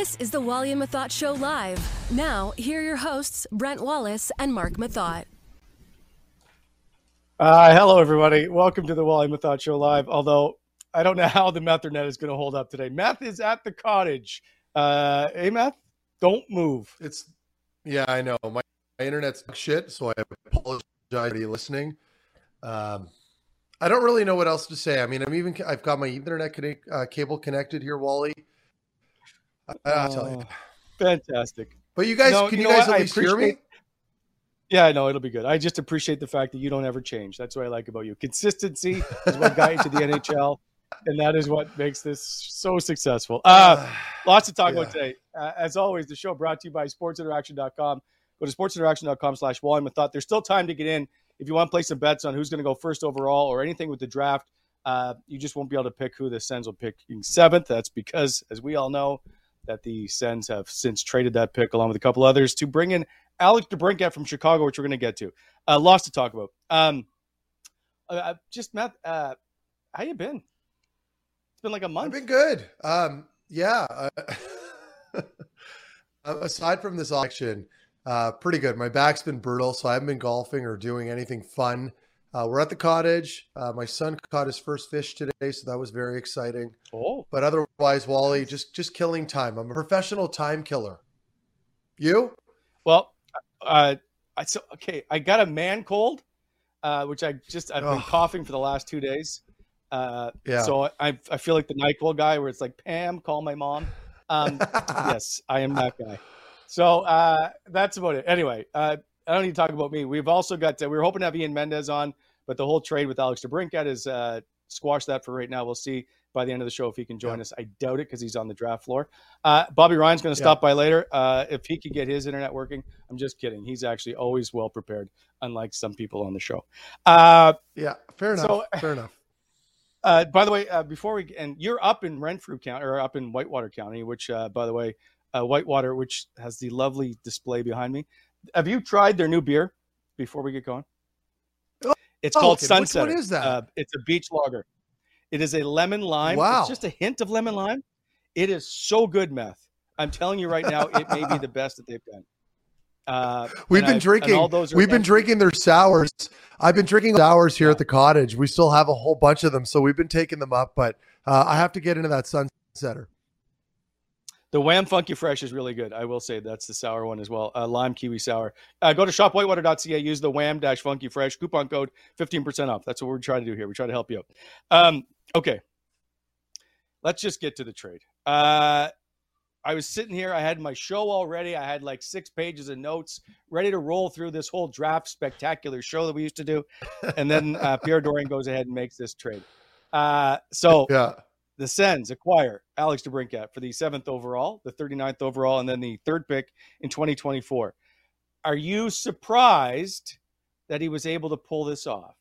This is the Wally and Methot Show live. Now, here are your hosts, Brent Wallace and Mark Methot. Uh, hello, everybody. Welcome to the Wally and Methot Show live. Although I don't know how the Methernet is going to hold up today. Meth is at the cottage. Uh, hey, Meth, don't move. It's yeah, I know. My, my internet's shit, so I apologize for you listening. Um, I don't really know what else to say. I mean, I'm even I've got my Ethernet connect, uh, cable connected here, Wally. I, I'll tell you. Oh, Fantastic. But you guys, No, can you know guys what? At least hear me? Yeah, I know it'll be good. I just appreciate the fact that you don't ever change. That's what I like about you. Consistency is what got you to the NHL, and that is what makes this so successful. Uh, lots to talk about today. Uh, as always, the show brought to you by sportsinteraction.com. Go to sportsinteraction.com slash Wally Thought. There's still time to get in. If you want to play some bets on who's going to go first overall or anything with the draft, uh, you just won't be able to pick who the Sens will pick in seventh. That's because, as we all know, that the Sens have since traded that pick along with a couple others to bring in Alex DeBrincat from Chicago, which we're going to get to. Uh, lots to talk about. Um, uh, just Matt, uh, how you been? It's been like a I've month. been good. Um, yeah. Uh, aside from this auction, uh, pretty good. My back's been brutal, so I haven't been golfing or doing anything fun. Uh, we're at the cottage. Uh, my son caught his first fish today, so that was very exciting. oh, But otherwise, Wally, just just killing time. I'm a professional time killer. You? well, uh, I so okay. I got a man cold, uh, which I just I've been Ugh. coughing for the last two days. Uh, Yeah. So I I feel like the Nyquil guy, where it's like Pam, call my mom. Um, yes, I am that guy. So uh, that's about it. Anyway, uh, I don't need to talk about me. We've also got, uh, we were hoping to have Ian Mendez on, but the whole trade with Alex DeBrincat is uh, squashed that for right now. We'll see by the end of the show if he can join Yeah. us. I doubt it because he's on the draft floor. Uh, Bobby Ryan's going to Yeah. stop by later. Uh, if he could get his internet working, I'm just kidding. He's actually always well prepared, unlike some people on the show. Uh, Yeah, fair enough. So- fair enough. uh, by the way, uh, before we and you're up in Renfrew County or up in Whitewater County, which, uh, by the way, uh, Whitewater, which has the lovely display behind me. Have you tried their new beer? Before we get going, Oh, it's oh, called okay. Sunset. What is that? Uh, it's a beach lager. It is a lemon lime. Wow. It's just a hint of lemon lime. It is so good, meth. I'm telling you right now, it may be the best that they've done. Uh, we've been I- drinking. all those We've been empty. drinking their sours. I've been drinking sours here Yeah. at the cottage. We still have a whole bunch of them, so we've been taking them up. But uh, I have to get into that sunsetter. The Wham Funky Fresh is really good. I will say that's the sour one as well. Uh, lime kiwi sour. Uh, go to shopwhitewater.ca. Use the Wham dash Funky Fresh coupon code. Fifteen percent off. That's what we're trying to do here. We try to help you out. Um, okay, let's just get to the trade. Uh, I was sitting here. I had my show already. I had like six pages of notes ready to roll through this whole draft spectacular show that we used to do. And then uh, Pierre Dorion goes ahead and makes this trade. Uh, so Yeah. The Sens acquire Alex DeBrincat for the seventh overall, the 39th overall, and then the third pick in 2024. Are you surprised that he was able to pull this off?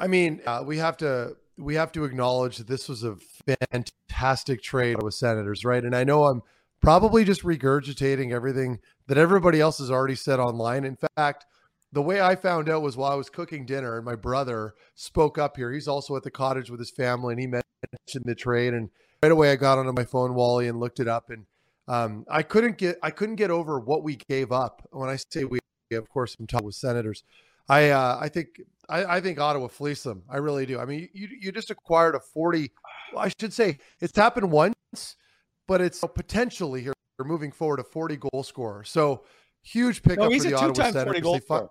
I mean, uh, we have to we have to acknowledge that this was a fantastic trade with Senators, right? And I know I'm probably just regurgitating everything that everybody else has already said online. In fact, the way I found out was while I was cooking dinner, and my brother spoke up here. He's also at the cottage with his family, and he mentioned the trade. And right away, I got onto my phone, Wally, and looked it up. And um, I couldn't get I couldn't get over what we gave up. When I say we, of course, I'm talking with Senators. I uh, I think I, I think Ottawa fleeced them. I really do. I mean, you you just acquired a 40. Well, I should say it's happened once, but it's potentially here moving forward a 40 goal scorer. So huge pickup No, for a the Ottawa Senators. 40 goal They fu- scorer.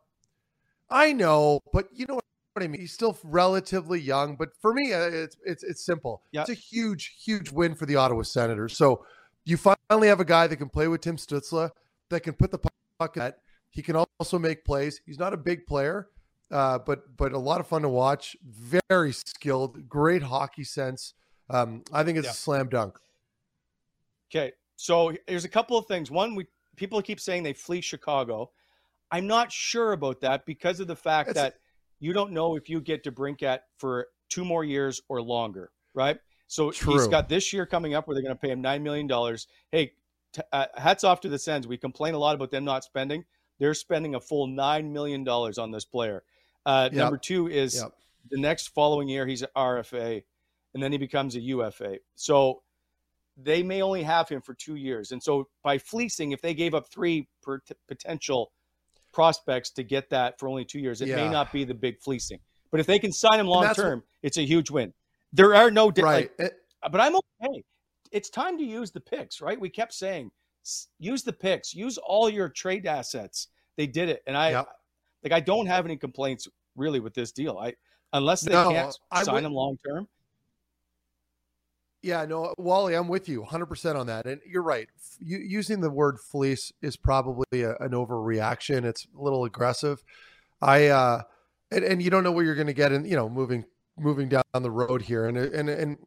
I know, but you know what I mean. He's still relatively young, but for me, uh, it's it's it's simple. Yeah. It's a huge huge win for the Ottawa Senators. So you finally have a guy that can play with Tim Stützle, that can put the puck at. He can also make plays. He's not a big player, uh, but but a lot of fun to watch. Very skilled, great hockey sense. Um, I think it's a slam dunk. Okay, so there's a couple of things. One, we people keep saying they flee Chicago. I'm not sure about that because of the fact that you don't know if you get DeBrincat for two more years or longer, right? So he's got this year coming up where they're going to pay him nine million dollars. Hey, t- uh, hats off to the Sens. We complain a lot about them not spending. They're spending a full nine million dollars on this player. Uh, Yep. Number two is Yep. the next following year he's an RFA, and then he becomes a UFA. So they may only have him for two years. And so by fleecing, if they gave up three per t- potential prospects to get that for only two years, it may not be the big fleecing. But if they can sign him long that's what- term, it's a huge win. There are no Right. like, but I'm okay. It's time to use the picks, right? We kept saying use the picks, use all your trade assets. They did it, and I Yep. like I don't have any complaints really with this deal. I unless they No, can't I sign would- him long term. Yeah, no, Wally, I'm with you 100% on that. And you're right. Using the word fleece is probably a, an overreaction. It's a little aggressive. I, uh, and, and you don't know what you're going to get in, you know, moving, moving down the road here. And, and, and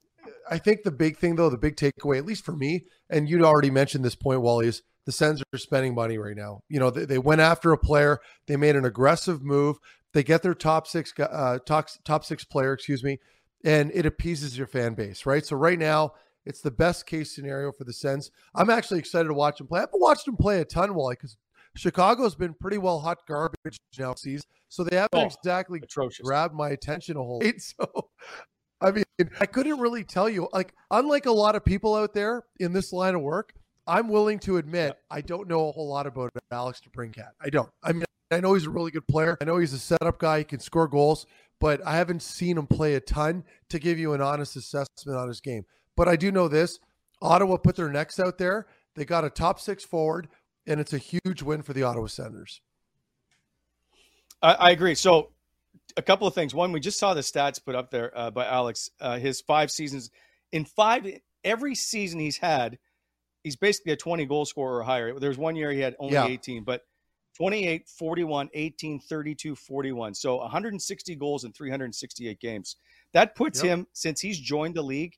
I think the big thing though, the big takeaway, at least for me, and you'd already mentioned this point, Wally, is the Sens are spending money right now. You know, they, they went after a player, they made an aggressive move. They get their top six, uh, top, top six player, excuse me, and it appeases your fan base, right? So right now, it's the best case scenario for the Sens. I'm actually excited to watch them play. I haven't watched them play a ton, Wally, because Chicago's been pretty well hot garbage now season. So they haven't Oh, exactly Atrocious. grabbed my attention a whole lot. So I mean, I couldn't really tell you. Like, unlike a lot of people out there in this line of work, I'm willing to admit I don't know a whole lot about Alex DeBrincat. I don't. I mean, I know he's a really good player. I know he's a setup guy. He can score goals, but I haven't seen him play a ton to give you an honest assessment on his game. But I do know this: Ottawa put their necks out there. They got a top six forward, and it's a huge win for the Ottawa Senators. I, I agree. So, a couple of things. One, we just saw the stats put up there uh, by Alex. Uh, his five seasons, in five, every season he's had, he's basically a 20 goal scorer or higher. There was one year he had only Yeah. 18, but 28, 41, 18, 32, 41. So 160 goals in 368 games. That puts Yep. him, since he's joined the league,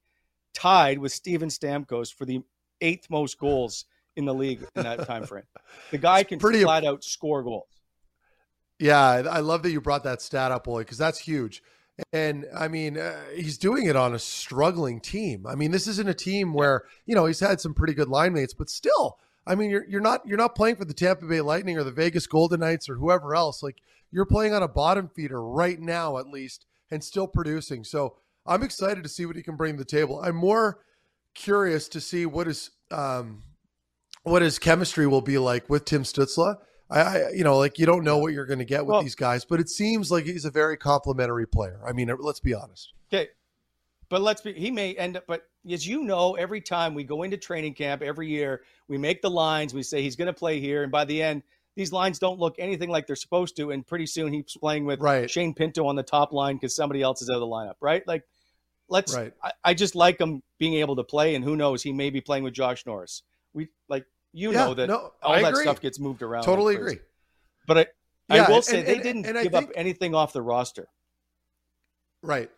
tied with Steven Stamkos for the eighth most goals in the league in that time frame. The guy can pretty- flat out score goals. Yeah, I I love that you brought that stat up, boy, because that's huge. And I mean, uh, he's doing it on a struggling team. I mean, this isn't a team where you know he's had some pretty good line mates, but still, I mean, you're you're not you're not playing for the Tampa Bay Lightning or the Vegas Golden Knights or whoever else. Like you're playing on a bottom feeder right now, at least, and still producing. So I'm excited to see what he can bring to the table. I'm more curious to see what is um, what his chemistry will be like with Tim Stützle. I, I you know, like you don't know what you're going to get with Well- these guys, but it seems like he's a very complimentary player. I mean, let's be honest. Okay. But let's be, he may end up, but as you know, every time we go into training camp every year, we make the lines, we say he's going to play here. And by the end, these lines don't look anything like they're supposed to. And pretty soon he's playing with Right. Shane Pinto on the top line because somebody else is out of the lineup, right? Like, let's, Right. I, I just like him being able to play. And who knows, he may be playing with Josh Norris. We, like, you Yeah, know that no, all I that agree. stuff gets moved around. Totally agree. But I, Yeah, I will and- say and- they didn't and give think- up anything off the roster. Right.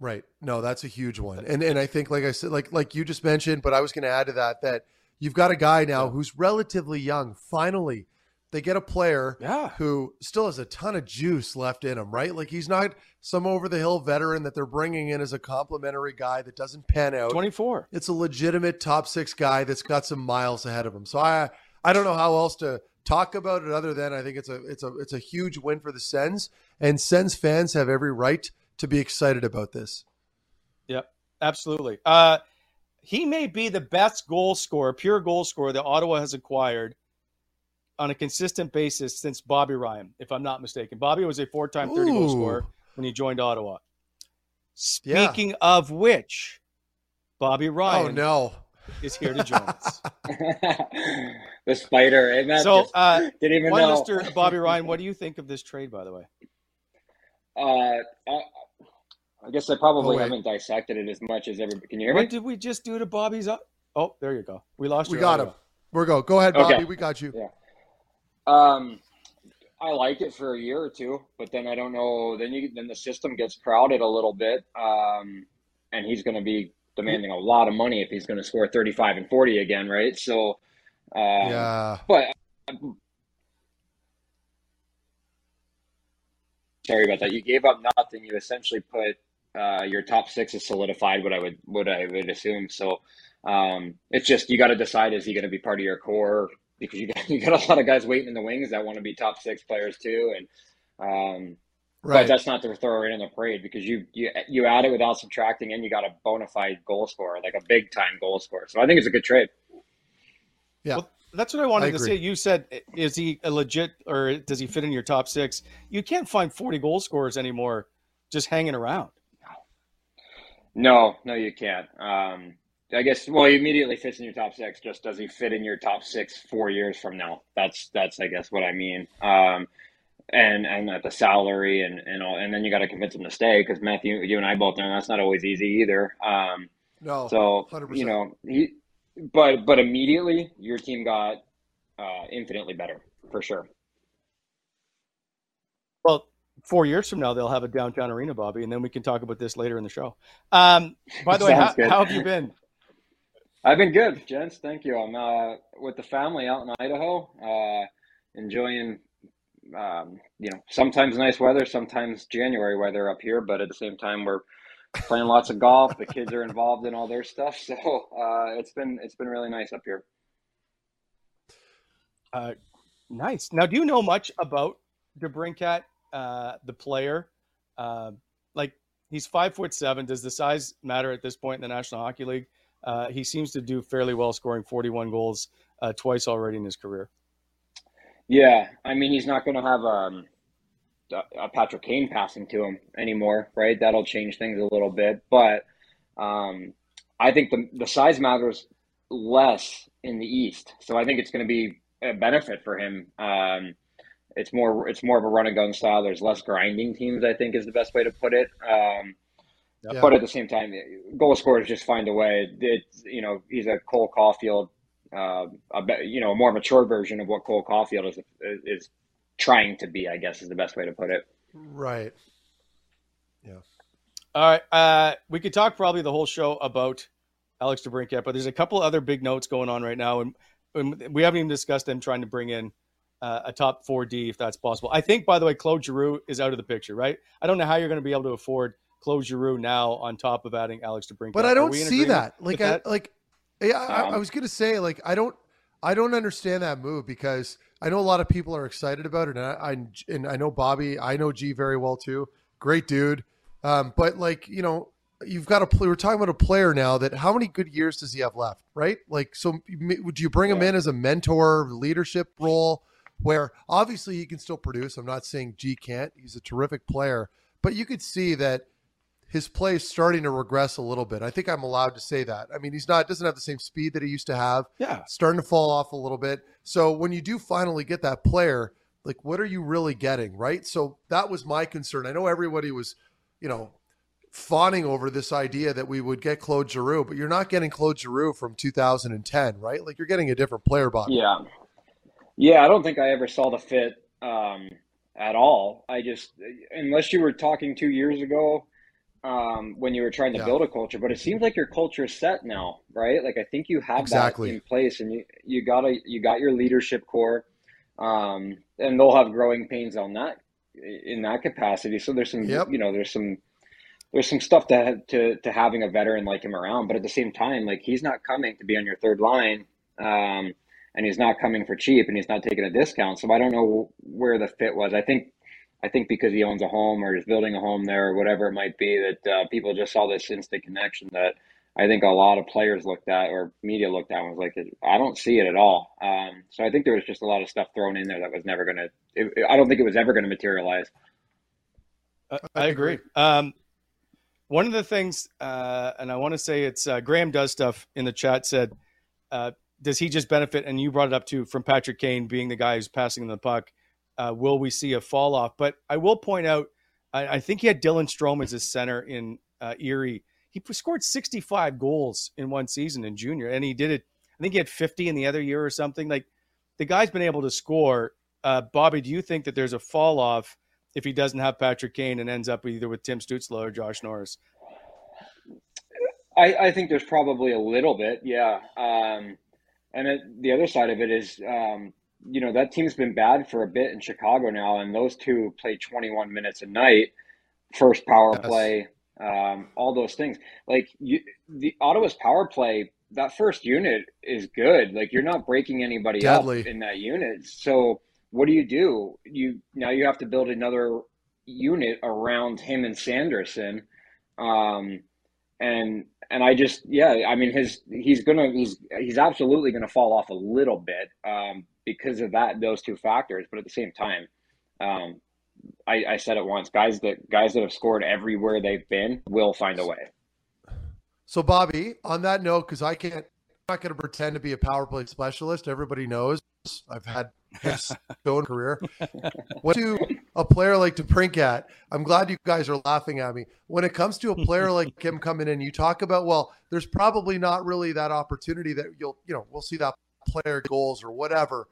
Right. No, that's a huge one. And and I think like I said like like you just mentioned, but I was going to add to that that you've got a guy now who's relatively young. Finally, they get a player Yeah. who still has a ton of juice left in him, right? Like he's not some over the hill veteran that they're bringing in as a complimentary guy that doesn't pan out. 24. It's a legitimate top 6 guy that's got some miles ahead of him. So I I don't know how else to talk about it other than I think it's a it's a it's a huge win for the Sens and Sens fans have every right to be excited about this. Yep, absolutely. Uh, he may be the best goal scorer, pure goal scorer that Ottawa has acquired on a consistent basis since Bobby Ryan, if I'm not mistaken. Bobby was a four-time 30 goal scorer when he joined Ottawa. Speaking of which, Bobby Ryan. Oh no. is here to join us. the spider. And that so, just uh, didn't even one know. Mr. Bobby Ryan, what do you think of this trade, by the way? Uh, I, I guess I probably Oh, haven't dissected it as much as everybody. Can you hear me? What did we just do to Bobby's? Up? Oh, there you go. We lost. We got audio. him. We're go. Go ahead, Bobby. Okay. We got you. Yeah. Um, I like it for a year or two, but then I don't know. Then you then the system gets crowded a little bit, um, and he's going to be demanding a lot of money if he's going to score thirty five and forty again, right? So, um, Yeah. but sorry about that. You gave up nothing. You essentially put uh, your top six is solidified. What I would what I would assume. So um, it's just you got to decide is he going to be part of your core because you got you got a lot of guys waiting in the wings that want to be top six players too, and um, but Right. that's not to throw it in the parade because you you you add it without subtracting, and you got a bona fide goal scorer, like a big time goal scorer. So I think it's a good trade. Yeah. Well, that's what I wanted I to say. You said, is he a legit or does he fit in your top six? You can't find 40 goal scorers anymore just hanging around. No, no, you can't. Um, I guess. Well, he immediately fits in your top six. Just does he fit in your top six four years from now? That's that's I guess what I mean. Um, and and at the salary and and all, and then you got to convince him to stay because Matthew, you and I both know that's not always easy either. Um, No. so 100%. you know he, but but immediately your team got uh, infinitely better for sure. Well, four years from now, they'll have a downtown arena, Bobby, and then we can talk about this later in the show. Um, by the way, how, how have you been? I've been good, gents. Thank you. I'm uh, with the family out in Idaho, uh, enjoying, um, you know, sometimes nice weather, sometimes January weather up here, but at the same time, we're playing lots of golf. The kids are involved in all their stuff, so uh, it's been it's been really nice up here. Uh, nice. Now, do you know much about DeBrincat, uh, the player? Uh, like, he's five foot seven. Does the size matter at this point in the National Hockey League? Uh, he seems to do fairly well, scoring 41 goals uh, twice already in his career. Yeah, I mean, he's not going to have um, a, Patrick Kane passing to him anymore, right? That'll change things a little bit, but um, I think the the size matters less in the East, so I think it's going to be a benefit for him. Um, it's more it's more of a run and gun style. There's less grinding teams, I think, is the best way to put it. Um, Yeah. But at the same time, goal scorers just find a way. It's you know he's a Cole Caufield, uh, a be, you know a more mature version of what Cole Caufield is is trying to be. I guess is the best way to put it. Right. Yeah. All right. Uh, we could talk probably the whole show about Alex DeBrincat, but there's a couple other big notes going on right now, and, and we haven't even discussed them trying to bring in uh, a top 4D if that's possible. I think, by the way, Claude Giroux is out of the picture, right? I don't know how you're going to be able to afford Claude Giroux now on top of adding Alex DeBrincat. But I don't see that. Like, I, that? like, yeah, I, I Um, was gonna say, like, I don't, I don't understand that move because I know a lot of people are excited about it, and I, I and I know Bobby, I know G very well too. Great dude, um, but like, you know, you've got a we're talking about a player now that how many good years does he have left, right? Like, so would you bring him in as a mentor, leadership role, where obviously he can still produce? I'm not saying G can't. He's a terrific player, but you could see that his play is starting to regress a little bit. I think I'm allowed to say that. I mean, he's not doesn't have the same speed that he used to have. Yeah, starting to fall off a little bit. So when you do finally get that player, like what are you really getting, right? So that was my concern. I know everybody was, you know, fawning over this idea that we would get Claude Giroux, but you're not getting Claude Giroux from 2010, right? Like you're getting a different player body. Yeah, yeah. I don't think I ever saw the fit um, at all. I just, unless you were talking two years ago um, when you were trying to yeah. build a culture, but it seems like your culture is set now, right? Like I think you have exactly. that in place, and you you got a you got your leadership core, um, and they'll have growing pains on that in that capacity. So there's some yep. you know there's some there's some stuff to, to to having a veteran like him around, but at the same time, like he's not coming to be on your third line, um, and he's not coming for cheap, and he's not taking a discount. So I don't know where the fit was. I think I think because he owns a home or is building a home there or whatever it might be, that uh, people just saw this instant connection that I think a lot of players looked at or media looked at and was like, I don't see it at all. Um, so I think there was just a lot of stuff thrown in there that was never going to, I don't think it was ever going to materialize. I, I agree. Um, one of the things, uh, and I want to say it's uh, Graham does stuff in the chat said, uh, does he just benefit? And you brought it up too from Patrick Kane being the guy who's passing the puck uh, will we see a fall off? But I will point out, I, I think he had Dylan Strome as his center in uh, Erie. He scored 65 goals in one season in junior, and he did it. I think he had 50 in the other year or something. Like the guy's been able to score. Uh, Bobby, do you think that there's a fall off if he doesn't have Patrick Kane and ends up either with Tim Stützle or Josh Norris? I, I think there's probably a little bit, yeah. Um, and it, the other side of it is um, you know that team's been bad for a bit in Chicago now, and those two play 21 minutes a night, first power yes. play, um, all those things. Like you, the Ottawa's power play, that first unit is good. Like you're not breaking anybody Deadly. up in that unit. So what do you do? You now you have to build another unit around him and Sanderson. Um, and and I just yeah, I mean his he's gonna he's he's absolutely gonna fall off a little bit. Um, because of that those two factors. But at the same time, um, I, I said it once: guys that guys that have scored everywhere they've been will find a way. So, Bobby, on that note, because I can't, I'm not going to pretend to be a power play specialist. Everybody knows I've had this own career. What do a player like DeBrincat, I'm glad you guys are laughing at me. When it comes to a player like him coming in, you talk about, well, there's probably not really that opportunity that you'll, you know, we'll see that player goals or whatever.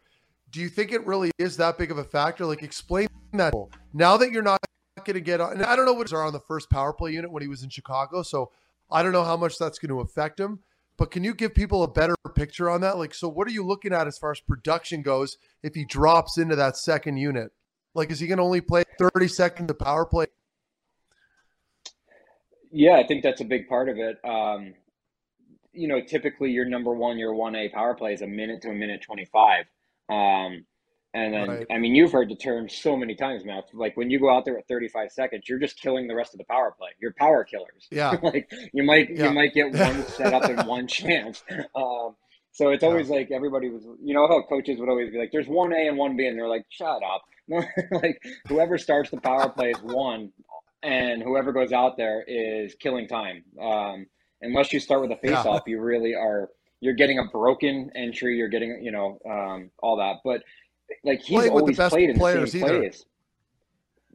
Do you think it really is that big of a factor? Like, explain that. Now that you're not going to get on, and I don't know what are on the first power play unit when he was in Chicago, so I don't know how much that's going to affect him. But can you give people a better picture on that? Like, so what are you looking at as far as production goes if he drops into that second unit? Like, is he going to only play 30 seconds of power play? Yeah, I think that's a big part of it. Um, you know, typically your number one, your 1A power play is a minute to a minute 25. Um, and then, right. I mean, you've heard the term so many times, Matt. Like when you go out there at 35 seconds, you're just killing the rest of the power play. You're power killers. Yeah. like you might yeah. you might get one set up and one chance. Um, so it's always yeah. like everybody was, you know, how coaches would always be like, "There's one A and one B," and they're like, "Shut up!" like whoever starts the power play is one, and whoever goes out there is killing time. Um, unless you start with a face off, yeah. you really are you're getting a broken entry, you're getting, you know, um, all that. But like he's Playing always played in the same either. plays.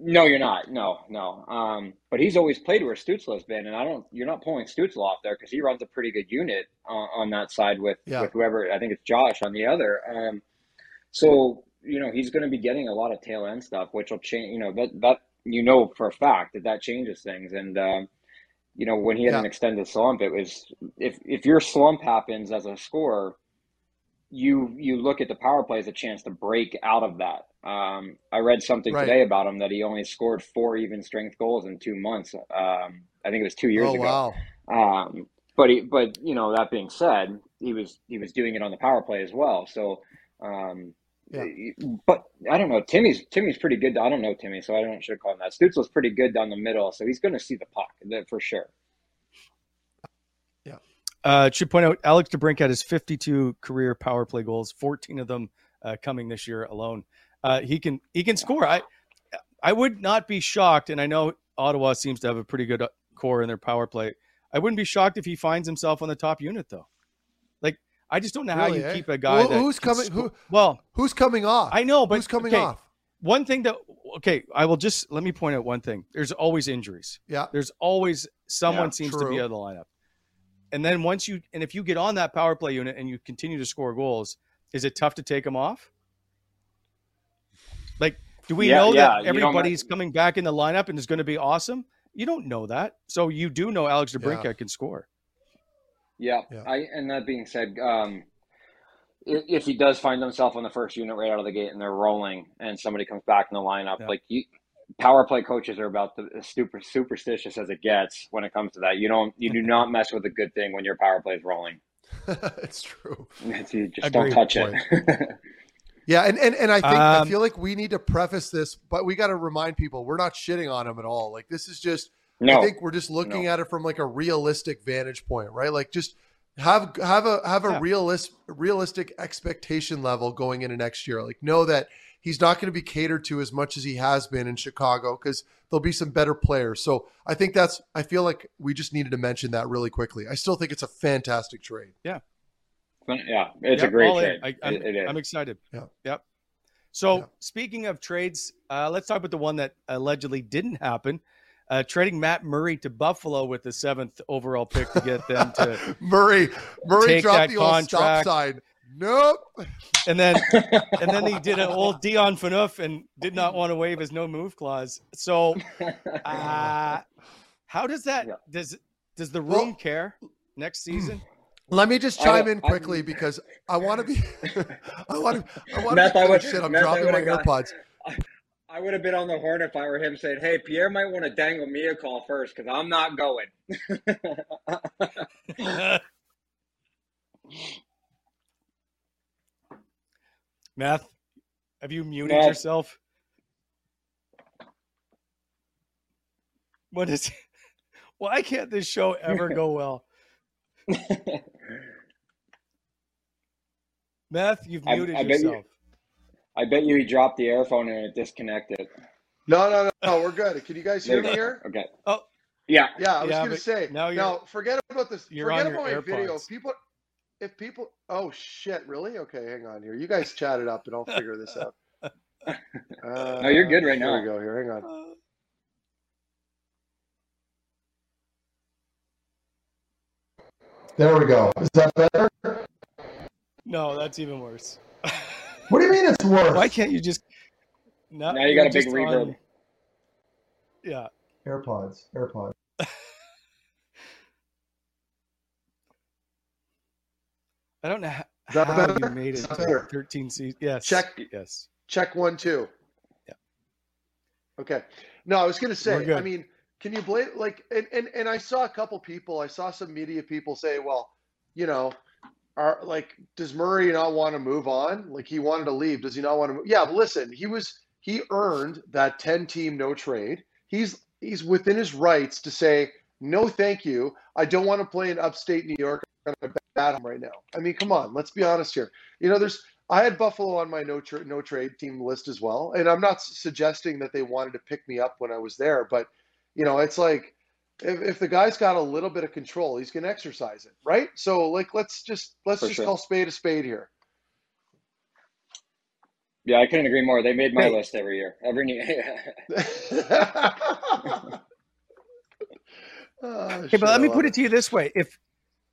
No, you're not. No, no. Um, but he's always played where Stützle's been, and I don't. You're not pulling Stützle off there because he runs a pretty good unit on, on that side with yeah. with whoever. I think it's Josh on the other. Um, so you know he's going to be getting a lot of tail end stuff, which will change. You know that that you know for a fact that that changes things, and um, you know, when he had yeah. an extended slump, it was if if your slump happens as a scorer, you you look at the power play as a chance to break out of that. Um, I read something right. today about him that he only scored four even strength goals in two months. Um, I think it was two years oh, ago. Wow. Um, but he, but you know, that being said, he was he was doing it on the power play as well. So um, yeah. But I don't know. Timmy's Timmy's pretty good. I don't know Timmy, so I don't should call him that. Stützle's pretty good down the middle, so he's going to see the puck for sure. Uh, should point out Alex DeBrincat has 52 career power play goals, 14 of them uh, coming this year alone. Uh, he can he can score. I I would not be shocked, and I know Ottawa seems to have a pretty good uh, core in their power play. I wouldn't be shocked if he finds himself on the top unit though. Like I just don't know how you eh? keep a guy that who's coming- who- well, Who's coming off? I know, but who's coming okay, off? One thing that okay, I will just let me point out one thing. There's always injuries. Yeah. There's always someone Yeah, seems to be out of the lineup. And then once you and if you get on that power play unit and you continue to score goals, is it tough to take them off? Like, do we Yeah, know yeah, that everybody's coming back in the lineup and is going to be awesome? You don't know that. So you do know Alex DeBrincat Yeah. can score. Yeah. Yeah. I and that being said, um, if he does find himself on the first unit right out of the gate and they're rolling, and somebody comes back in the lineup, Yeah. like you, power play coaches are about the, as super superstitious as it gets when it comes to that. You don't, you do not mess with a good thing when your power play is rolling. it's true. You just Agreed. don't touch it. Yeah, and, and, and I think I Um, feel like we need to preface this, but we got to remind people we're not shitting on them at all. Like this is just no, I think we're just looking No. at it from like a realistic vantage point, right? Like just have have a have a Yeah. realist realistic expectation level going into next year. Like know that he's not going to be catered to as much as he has been in Chicago because there'll be some better players. So I think that's I feel like we just needed to mention that really quickly. I still think it's a fantastic trade. yeah, Yeah. it's a great trade. I, am It- it is. I'm excited. Yeah. Yep. So Yeah. speaking of trades, uh, let's talk about the one that allegedly didn't happen. Uh, trading Matt Murray to Buffalo with the seventh overall pick to get them to, Murray Murray Take dropped that the old stop sign. Nope. and then and then he did an old Dion Phaneuf and did not want to waive his no move clause. So, uh, how does that Yeah. does does the Well- room care next season? Let me just chime don't- in I- quickly because I want to be. I want to. I want to I would- shit. I'm Meth, dropping my got- AirPods. I would have been on the horn if I were him saying, "Hey, Pierre might want to dangle me a call first because I'm not going." Math, have you muted Math. yourself? What is? Why can't this show ever go well? Math, you've I- muted I bet you- yourself. I bet you he dropped the earphone and it disconnected. No, no, no, no. We're good. Can you guys hear me here? Okay. Oh. Yeah. Yeah, I was Yeah, gonna say. now Now, you're- forget about this. you're Forget on about your my video. AirPods. If people, if people, oh shit, really? Okay, hang on here. You guys chat it up, and I'll figure this out. Uh, No, you're good right here now. we go. Here, hang on. There we go. Is that better? No, that's even worse. What do you mean it's worse? Why can't you just? No, Now you got a big just reverb. on- Yeah. AirPods. AirPods. I don't know how, how you made it to better? 13 seasons. Yes. Check. Yes. Check one, two. Yeah. Okay. No, I was gonna say. I mean, can you blame like and, and and I saw a couple people. I saw some media people say, well, you know, are like, does Murray not want to move on? Like he wanted to leave. Does he not want to move? Yeah, but listen, he was he earned that 10 team no trade. He's he's within his rights to say, no, thank you. I don't want to play in upstate New York on a bad home right now. I mean, come on, let's be honest here. You know, there's I had Buffalo on my no tra- no trade team list as well, and I'm not suggesting that they wanted to pick me up when I was there, but you know, it's like if, if the guy's got a little bit of control, he's going to exercise it, right? So like, let's just let's For just sure. call spade a spade here. Yeah, I couldn't agree more. They made my Hey. list every year. Every new- Okay, but let me put it to you this way: if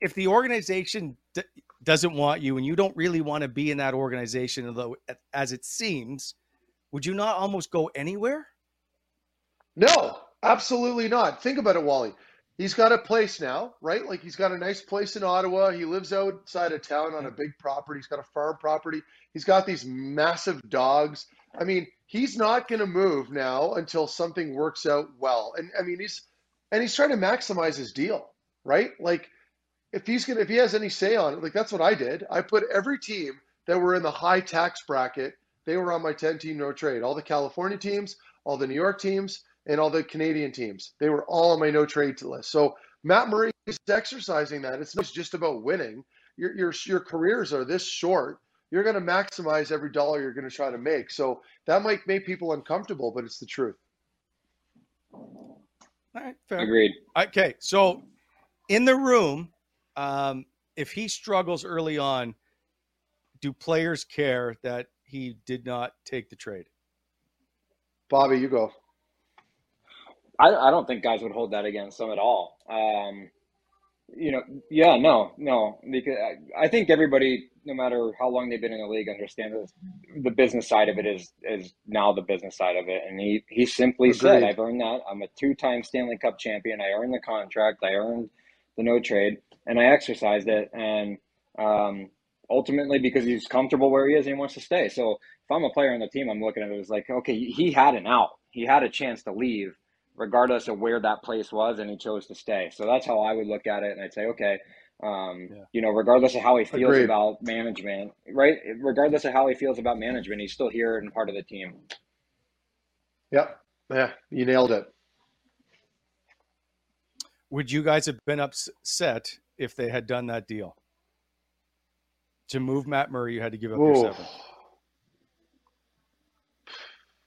if the organization d- doesn't want you and you don't really want to be in that organization, although as it seems, would you not almost go anywhere? No, absolutely not. Think about it, Wally. He's got a place now, right? Like he's got a nice place in Ottawa. He lives outside of town on a big property. He's got a farm property. He's got these massive dogs. I mean, he's not going to move now until something works out well. And I mean, he's and he's trying to maximize his deal, right? Like if he's going to if he has any say on it, like that's what I did. I put every team that were in the high tax bracket, they were on my 10 team no trade. All the California teams, all the New York teams, and all the Canadian teams. They were all on my no trade list. So Matt Murray is exercising that. It's not just about winning. Your your your careers are this short. You're going to maximize every dollar you're going to try to make. So that might make people uncomfortable, but it's the truth. All right, fair. Agreed. Okay, so in the room, um, if he struggles early on, do players care that he did not take the trade? Bobby, you go. I, I don't think guys would hold that against him at all. Um, you know, yeah, no, no, because I, I think everybody, no matter how long they've been in the league, understands the business side of it is is now the business side of it. And he he simply Agreed. said, "I've earned that. I'm a two time Stanley Cup champion. I earned the contract. I earned the no trade, and I exercised it. And um, ultimately, because he's comfortable where he is, and he wants to stay. So if I'm a player on the team, I'm looking at it as like, okay, he had an out. He had a chance to leave." regardless of where that place was, and he chose to stay. So that's how I would look at it, and I'd say, okay, um, Yeah. you know, regardless of how he feels Agreed. about management, right? Regardless of how he feels about management, he's still here and part of the team. Yep. Yeah, you nailed it. Would you guys have been upset if they had done that deal? To move Matt Murray, you had to give up your seventh.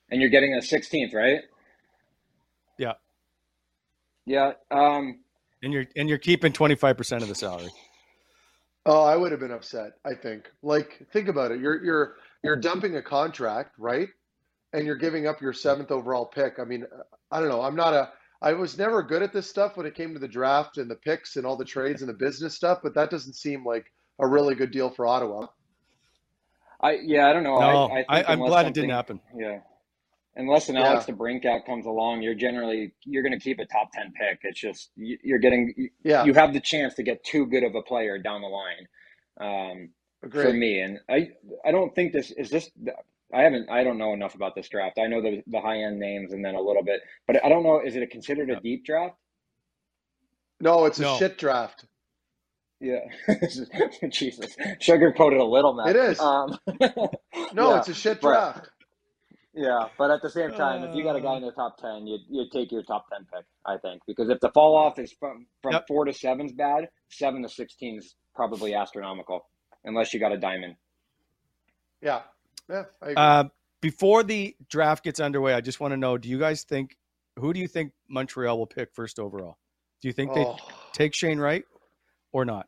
And you're getting a 16th, right? Yeah. Yeah. Um, And you're and you're keeping twenty five percent of the salary. Oh, I would have been upset, I think. Like, think about it. You're you're you're dumping a contract, right? And you're giving up your seventh overall pick. I mean, I don't know. I'm not a I was never good at this stuff when it came to the draft and the picks and all the trades and the business stuff, but that doesn't seem like a really good deal for Ottawa. I yeah, I don't know. No, I, I I, think I'm glad it didn't happen. Yeah. Unless an Yeah. Alex DeBrincat comes along, you're generally you're going to keep a top 10 pick. It's just you- you're getting you- Yeah, you have the chance to get too good of a player down the line. Um, for me. And I I don't think this is this. I haven't I don't know enough about this draft. I know the the high end names and then a little bit, but I don't know. Is it considered a deep draft? No, it's a No. shit draft. Yeah, Jesus, sugarcoated a little, man. It is. Um, No, yeah, it's a shit but- draft. Yeah, but at the same time, if you got a guy in the top ten, you you take your top ten pick. I think because if the fall off is from from Yep. four to seven's bad, seven to sixteen is probably astronomical, unless you got a diamond. Yeah. Yeah. I agree. Uh, before the draft gets underway, I just want to know: Do you guys think who do you think Montreal will pick first overall? Do you think they Oh. take Shane Wright or not?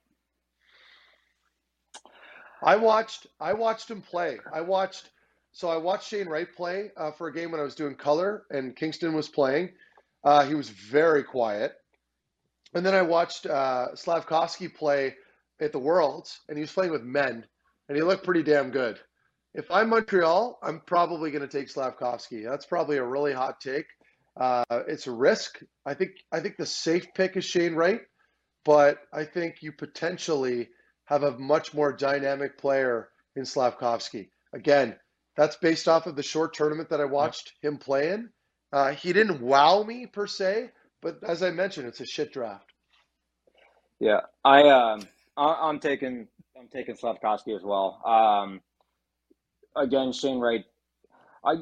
I watched I watched him play. I watched so I watched Shane Wright play uh, for a game when I was doing color and Kingston was playing. Uh, he was very quiet. And then I watched uh, Slavkovsky play at the Worlds and he was playing with men and he looked pretty damn good. If I'm Montreal, I'm probably going to take Slavkovsky. That's probably a really hot take. Uh, it's a risk. I think I think the safe pick is Shane Wright, but I think you potentially have a much more dynamic player in Slavkovsky. Again, that's based off of the short tournament that I watched him play in. Uh, he didn't wow me per se, but as I mentioned, it's a shit draft. Yeah, I um, I'm taking I'm taking Slavkovsky as well. Um, again, Shane Wright. I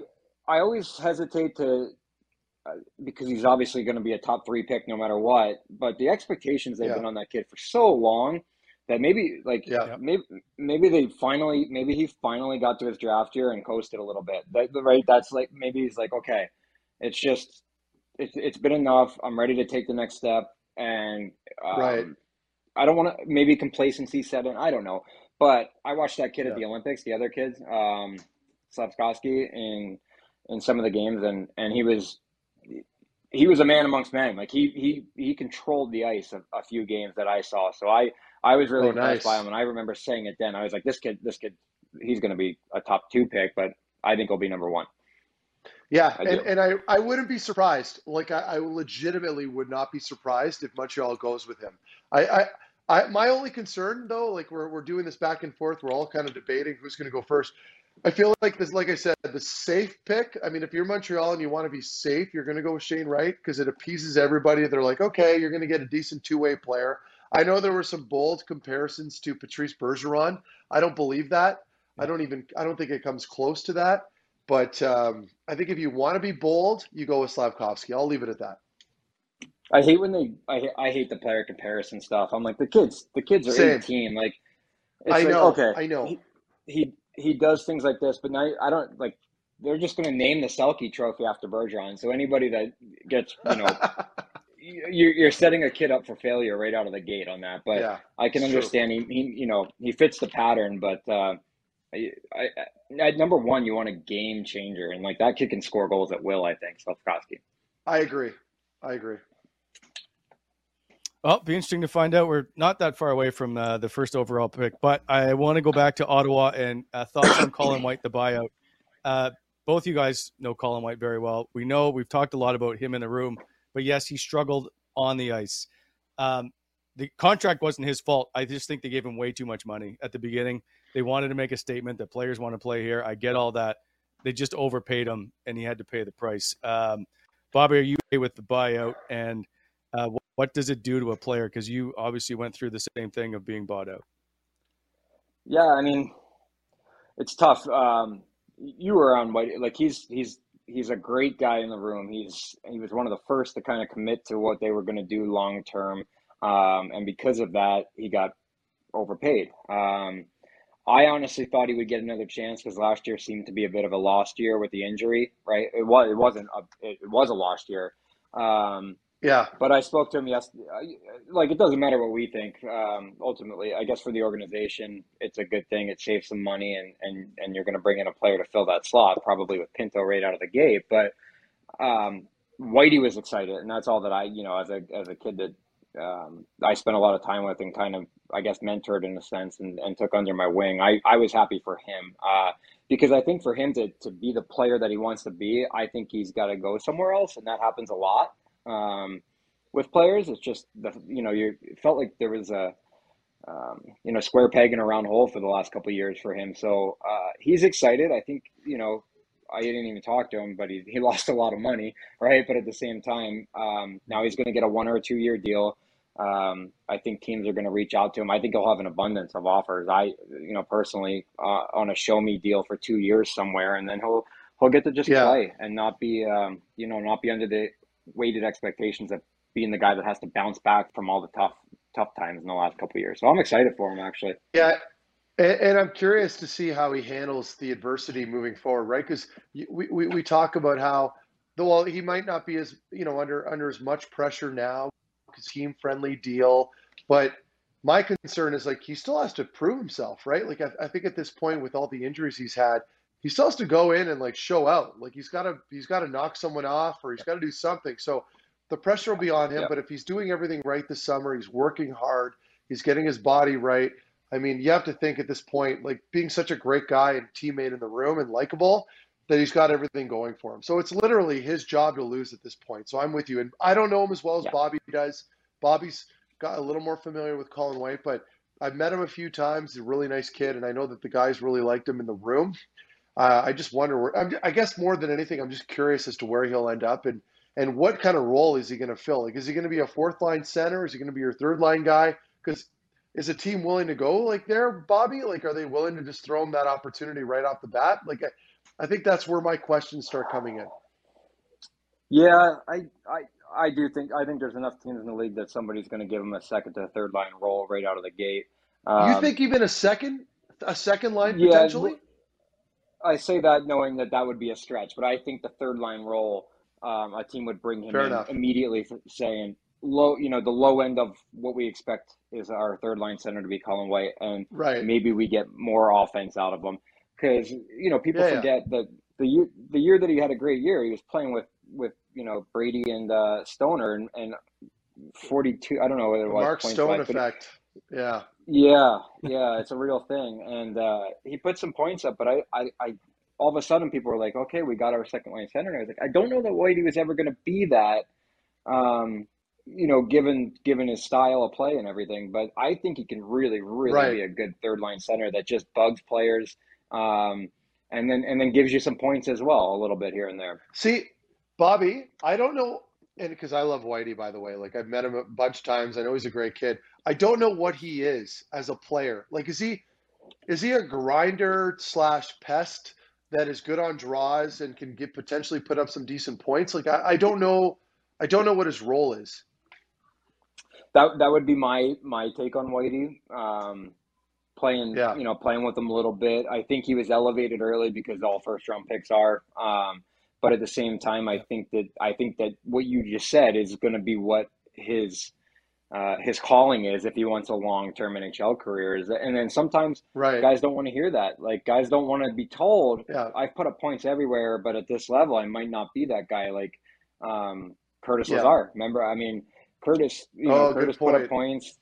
I always hesitate to uh, because he's obviously going to be a top three pick no matter what. But the expectations they've Yeah. been on that kid for so long that maybe like Yeah. maybe maybe they finally maybe he finally got to his draft year and coasted a little bit. That, right? That's like maybe he's like okay, it's just it's it's been enough. I'm ready to take the next step and um, Right. I don't want to maybe complacency set in. I don't know, but I watched that kid Yeah. at the Olympics, the other kids, um, Slavkovsky, in in some of the games, and and he was he was a man amongst men. Like he he he controlled the ice a, a few games that I saw. So I I was really Oh, impressed by him, and I remember saying it then. I was like, this kid, this kid, he's going to be a top two pick, but I think he'll be number one. Yeah, I and, and I, I wouldn't be surprised. Like I, I legitimately would not be surprised if Montreal goes with him. I, I, I my only concern though, like we're we're doing this back and forth, we're all kind of debating who's going to go first. I feel like this, like I said, the safe pick. I mean, if you're Montreal and you want to be safe, you're going to go with Shane Wright because it appeases everybody. They're like, okay, you're going to get a decent two-way player. I know there were some bold comparisons to Patrice Bergeron. I don't believe that. I don't even. I don't think it comes close to that. But um, I think if you want to be bold, you go with Slavkovsky. I'll leave it at that. I hate when they. I I hate the player comparison stuff. I'm like the kids. The kids are Same. 18. Like I like, know, Okay, I know. He, he he does things like this, but now I don't like. They're just going to name the Selke Trophy after Bergeron. So anybody that gets you know you're you're setting a kid up for failure right out of the gate on that. But yeah, I can true. understand he, he you know he fits the pattern, but uh, I, I, I, at number one you want a game changer, and like that kid can score goals at will. I think Slavkovsky. I agree. I agree. Well, be interesting to find out. We're not that far away from uh, the first overall pick, but I want to go back to Ottawa and uh, thoughts on Colin White, the buyout. Uh, both you guys know Colin White very well. We know we've talked a lot about him in the room, but yes, he struggled on the ice. Um, the contract wasn't his fault. I just think they gave him way too much money at the beginning. They wanted to make a statement that players want to play here. I get all that. They just overpaid him, and he had to pay the price. Um, Bobby, are you with the buyout? And uh, what, does it do to a player? Because you obviously went through the same thing of being bought out. Yeah, I mean, it's tough. Um, you were on White. Like he's he's he's a great guy in the room. He's he was one of the first to kind of commit to what they were going to do long term, um, and because of that, he got overpaid. Um, I honestly thought he would get another chance because last year seemed to be a bit of a lost year with the injury. Right? It was it wasn't a, it was a lost year. Um, Yeah, but I spoke to him yesterday. Like, it doesn't matter what we think. Um, ultimately, I guess for the organization, it's a good thing. It saves some money, and and and you're going to bring in a player to fill that slot, probably with Pinto right out of the gate. But um, Whitey was excited, and that's all that I, you know, as a as a kid that um, I spent a lot of time with and kind of, I guess, mentored in a sense and, and took under my wing. I, I was happy for him uh, because I think for him to, to be the player that he wants to be, I think he's got to go somewhere else, and that happens a lot um, with players. It's just the you know you felt like there was a um, you know square peg in a round hole for the last couple of years for him. So uh, he's excited. I think you know I didn't even talk to him, but he he lost a lot of money, right? But at the same time, um, now he's going to get a one or a two year deal. Um, I think teams are going to reach out to him. I think he'll have an abundance of offers. I, you know, personally, uh, on a show me deal for two years somewhere, and then he'll he'll get to just Yeah. play and not be, um, you know, not be under the weighted expectations of being the guy that has to bounce back from all the tough tough times in the last couple years. So I'm excited for him actually. yeah. And, and I'm curious to see how he handles the adversity moving forward, right? Because we, we we talk about how, though well, he might not be as you know under under as much pressure now, team friendly deal, but my concern is like he still has to prove himself, right? Like I, I think at this point with all the injuries he's had, he still has to go in and like show out. Like he's got to he's got to knock someone off or he's got to do something. So the pressure will be on him. Yeah. But if he's doing everything right this summer, he's working hard, he's getting his body right. I mean, you have to think at this point, like being such a great guy and teammate in the room and likable, that he's got everything going for him. So it's literally his job to lose at this point. So I'm with you. And I don't know him as well as Yeah. Bobby does. Bobby's got a little more familiar with Colin White, but I've met him a few times. He's a really nice kid, and I know that the guys really liked him in the room. Uh, I just wonder where. I'm, I guess more than anything, I'm just curious as to where he'll end up and and what kind of role is he going to fill? Like, is he going to be a fourth line center? Is he going to be your third line guy? Because is a team willing to go like there, Bobby? Like, are they willing to just throw him that opportunity right off the bat? Like, I, I think that's where my questions start coming in. Yeah, I, I, I do think I think there's enough teams in the league that somebody's going to give him a second to third line role right out of the gate. Um, you think even a second, a second line yeah, potentially? I say that knowing that that would be a stretch, but I think the third line role, um, a team would bring him Fair in enough. immediately, saying low, you know, the low end of what we expect is our third line center to be Colin White, and Right. maybe we get more offense out of him because you know people Yeah, yeah. forget that the year the year that he had a great year, he was playing with with you know Brady and uh, Stoner and, and forty two. I don't know what it was. Mark Stone effect. Yeah. Yeah, yeah, it's a real thing, and uh, he put some points up, but I, I, I, all of a sudden people were like, okay, we got our second line center. And I was like, I don't know that Whitey was ever going to be that, um, you know, given given his style of play and everything. But I think he can really, really Right. be a good third line center that just bugs players, um, and then and then gives you some points as well, a little bit here and there. See, Bobby, I don't know, and because I love Whitey, by the way, like I've met him a bunch of times. I know he's a great kid. I don't know what he is as a player. Like, is he is he a grinder slash pest that is good on draws and can get potentially put up some decent points? Like, I, I don't know. I don't know what his role is. that that would be my my take on Whitey. Um, playing, Yeah. you know, playing with him a little bit. I think he was elevated early because all first round picks are. Um, but at the same time, I think that I think that what you just said is going to be what his uh, his calling is if he wants a long term NHL career. Is and then sometimes Right. guys don't want to hear that. Like guys don't want to be told, Yeah. I've put up points everywhere, but at this level, I might not be that guy. Like um, Curtis Yeah. Lazar. Remember, I mean, Curtis. You Oh, know, good Curtis put up points,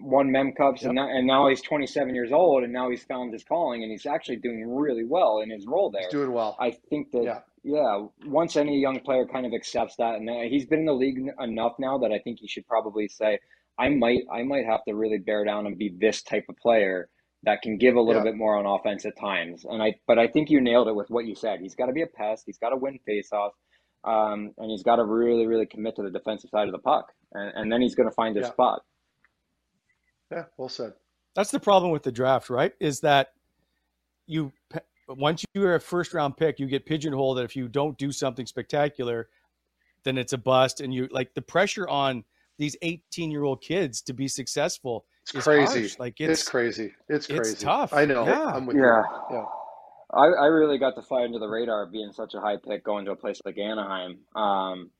won Mem Cups, and now, and now he's 27 years old, and now he's found his calling, and he's actually doing really well in his role there. He's doing well. I think that Yeah. Yeah. once any young player kind of accepts that, and uh, he's been in the league enough now that I think he should probably say, I might I might have to really bear down and be this type of player that can give a little Yeah. bit more on offense at times. And I but I think you nailed it with what you said. He's got to be a pest. He's got to win faceoff. Um, and he's got to really, really commit to the defensive side of the puck, and, and then he's going to find his Yeah. spot. Yeah. Well said. That's the problem with the draft, right? Is that you pe- once you are a first round pick, you get pigeonholed that if you don't do something spectacular, then it's a bust. And you like the pressure on these 18 year old kids to be successful It's is crazy. harsh. Like It's, it's, crazy. It's it's crazy. tough. I know. Yeah. I'm with Yeah. you. Yeah. I, I really got to fly under the radar being such a high pick going to a place like Anaheim. Um,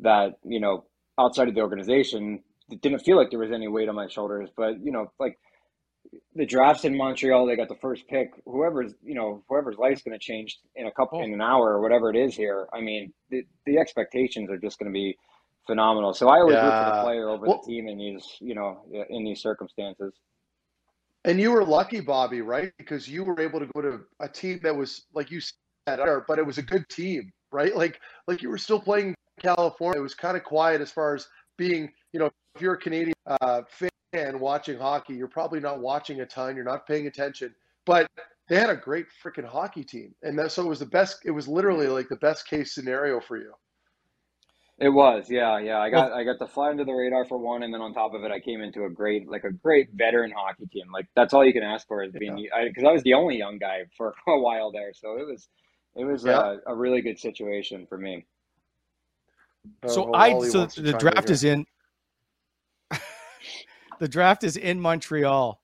that you know, outside of the organization, it didn't feel like there was any weight on my shoulders. But you know, like the drafts in Montreal, they got the first pick. Whoever's you know, whoever's life's going to change in a couple in an hour or whatever it is here. I mean, the the expectations are just going to be phenomenal. So I always root for the player over Well- the team in these you know in these circumstances. And you were lucky, Bobby, right? Because you were able to go to a team that was, like you said, but it was a good team, right? Like, like you were still playing California. It was kind of quiet as far as being, you know, if you're a Canadian uh, fan watching hockey, you're probably not watching a ton. You're not paying attention, but they had a great freaking hockey team, and that, so it was the best. It was literally like the best case scenario for you. It was, yeah, yeah. I got I got to fly under the radar for one, and then on top of it, I came into a great like a great veteran hockey team. Like that's all you can ask for is being because I, was the only young guy for a while there, so it was it was Yeah. a, a really good situation for me. so Uh, I so the draft is in the draft is in Montreal.